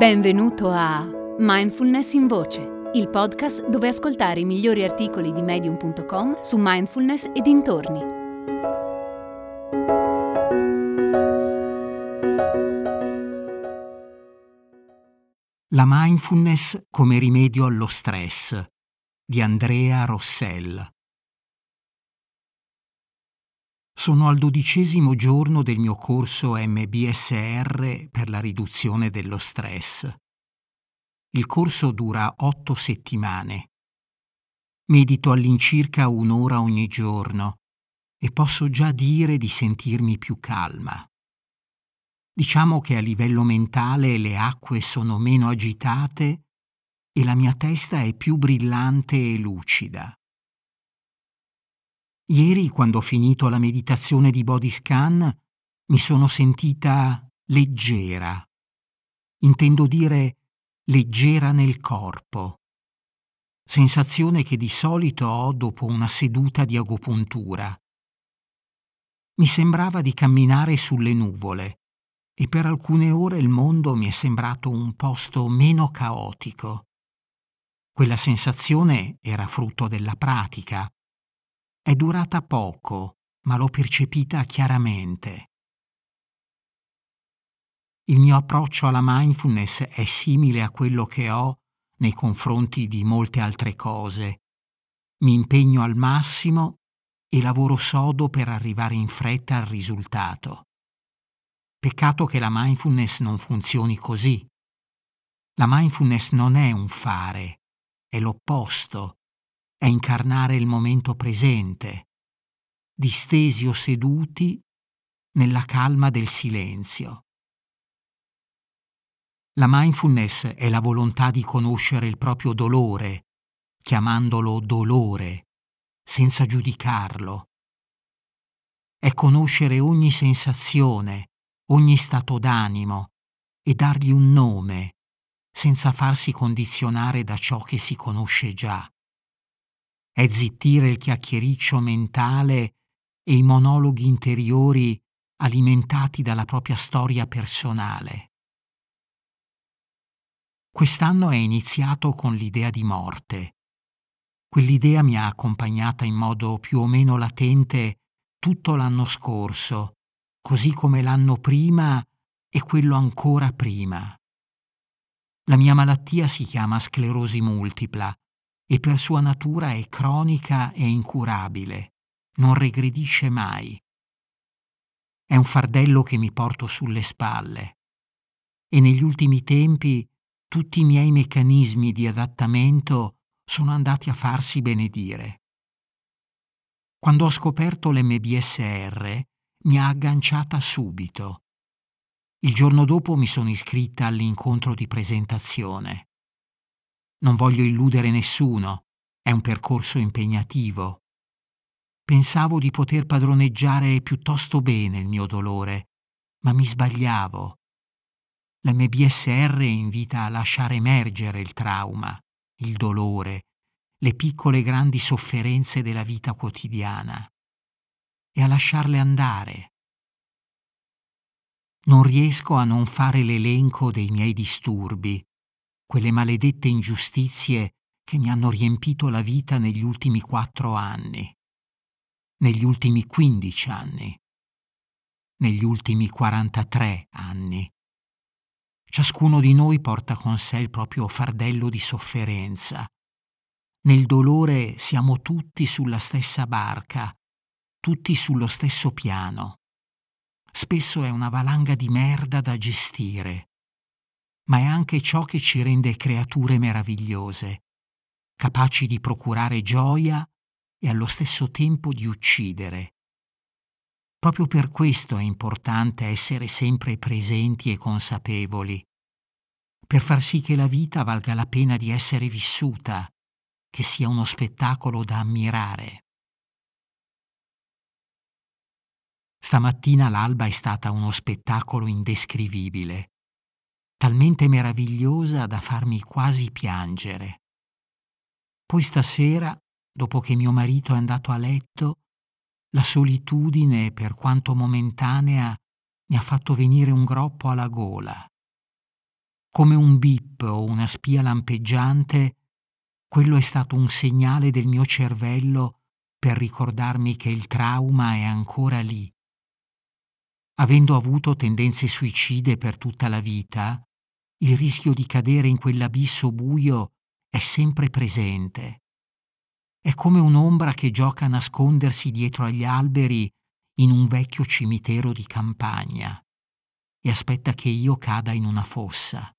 Benvenuto a Mindfulness in Voce, il podcast dove ascoltare i migliori articoli di medium.com su mindfulness e dintorni. La mindfulness come rimedio allo stress di Andrea Rossell. Sono al dodicesimo giorno del mio corso MBSR per la riduzione dello stress. Il corso dura otto settimane. Medito all'incirca un'ora ogni giorno e posso già dire di sentirmi più calma. Diciamo che a livello mentale le acque sono meno agitate e la mia testa è più brillante e lucida. Ieri, quando ho finito la meditazione di body mi sono sentita leggera. Intendo dire leggera nel corpo. Sensazione che di solito ho dopo una seduta di agopuntura. Mi sembrava di camminare sulle nuvole e per alcune ore il mondo mi è sembrato un posto meno caotico. Quella sensazione era frutto della pratica è durata poco, ma l'ho percepita chiaramente. Il mio approccio alla mindfulness è simile a quello che ho nei confronti di molte altre cose. Mi impegno al massimo e lavoro sodo per arrivare in fretta al risultato. Peccato che la mindfulness non funzioni così. La mindfulness non è un fare, è l'opposto, è incarnare il momento presente, distesi o seduti nella calma del silenzio. La mindfulness è la volontà di conoscere il proprio dolore, chiamandolo dolore, senza giudicarlo. È conoscere ogni sensazione, ogni stato d'animo e dargli un nome, senza farsi condizionare da ciò che si conosce già è zittire il chiacchiericcio mentale e i monologhi interiori alimentati dalla propria storia personale. Quest'anno è iniziato con l'idea di morte. Quell'idea mi ha accompagnata in modo più o meno latente tutto l'anno scorso, così come l'anno prima e quello ancora prima. La mia malattia si chiama sclerosi multipla e per sua natura è cronica e incurabile, non regredisce mai. È un fardello che mi porto sulle spalle e negli ultimi tempi tutti i miei meccanismi di adattamento sono andati a farsi benedire. Quando ho scoperto l'MBSR mi ha agganciata subito. Il giorno dopo mi sono iscritta all'incontro di presentazione. Non voglio illudere nessuno, è un percorso impegnativo. Pensavo di poter padroneggiare piuttosto bene il mio dolore, ma mi sbagliavo. L'MBSR invita a lasciare emergere il trauma, il dolore, le piccole grandi sofferenze della vita quotidiana e a lasciarle andare. Non riesco a non fare l'elenco dei miei disturbi, quelle maledette ingiustizie che mi hanno riempito la vita negli ultimi quattro anni, negli ultimi quindici anni, negli ultimi 43 anni. Ciascuno di noi porta con sé il proprio fardello di sofferenza. Nel dolore siamo tutti sulla stessa barca, tutti sullo stesso piano. Spesso è una valanga di merda da gestire ma è anche ciò che ci rende creature meravigliose, capaci di procurare gioia e allo stesso tempo di uccidere. Proprio per questo è importante essere sempre presenti e consapevoli, per far sì che la vita valga la pena di essere vissuta, che sia uno spettacolo da ammirare. Stamattina l'alba è stata uno spettacolo indescrivibile talmente meravigliosa da farmi quasi piangere. Poi stasera, dopo che mio marito è andato a letto, la solitudine, per quanto momentanea, mi ha fatto venire un groppo alla gola. Come un bip o una spia lampeggiante, quello è stato un segnale del mio cervello per ricordarmi che il trauma è ancora lì. Avendo avuto tendenze suicide per tutta la vita, il rischio di cadere in quell'abisso buio è sempre presente. È come un'ombra che gioca a nascondersi dietro agli alberi in un vecchio cimitero di campagna e aspetta che io cada in una fossa.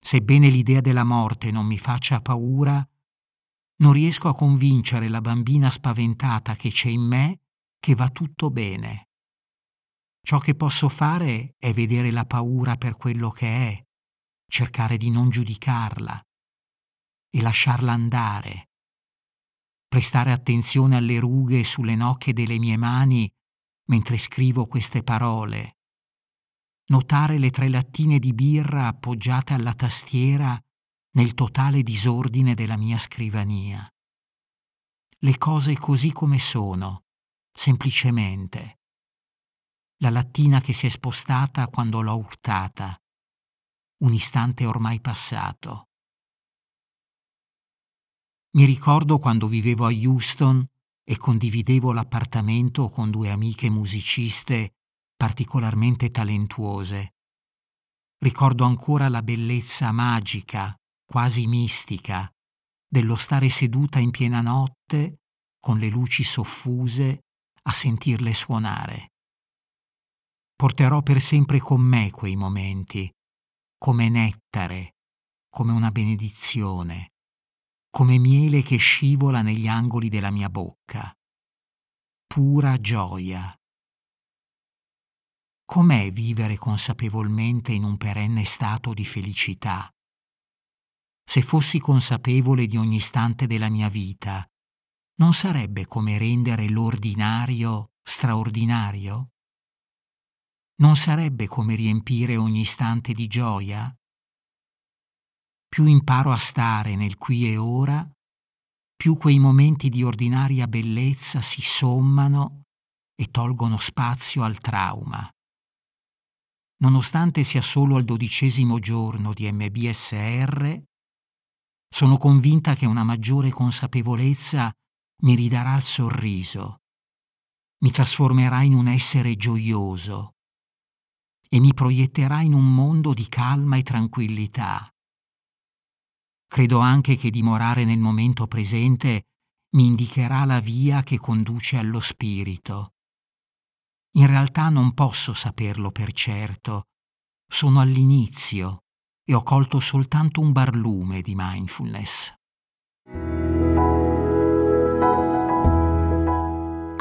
Sebbene l'idea della morte non mi faccia paura, non riesco a convincere la bambina spaventata che c'è in me che va tutto bene. Ciò che posso fare è vedere la paura per quello che è, cercare di non giudicarla e lasciarla andare, prestare attenzione alle rughe sulle nocche delle mie mani mentre scrivo queste parole, notare le tre lattine di birra appoggiate alla tastiera nel totale disordine della mia scrivania. Le cose così come sono, semplicemente la lattina che si è spostata quando l'ho urtata, un istante ormai passato. Mi ricordo quando vivevo a Houston e condividevo l'appartamento con due amiche musiciste particolarmente talentuose. Ricordo ancora la bellezza magica, quasi mistica, dello stare seduta in piena notte con le luci soffuse a sentirle suonare. Porterò per sempre con me quei momenti, come nettare, come una benedizione, come miele che scivola negli angoli della mia bocca. Pura gioia. Com'è vivere consapevolmente in un perenne stato di felicità? Se fossi consapevole di ogni istante della mia vita, non sarebbe come rendere l'ordinario straordinario? Non sarebbe come riempire ogni istante di gioia? Più imparo a stare nel qui e ora, più quei momenti di ordinaria bellezza si sommano e tolgono spazio al trauma. Nonostante sia solo al dodicesimo giorno di MBSR, sono convinta che una maggiore consapevolezza mi ridarà il sorriso, mi trasformerà in un essere gioioso, e mi proietterà in un mondo di calma e tranquillità. Credo anche che dimorare nel momento presente mi indicherà la via che conduce allo spirito. In realtà non posso saperlo per certo, sono all'inizio e ho colto soltanto un barlume di mindfulness.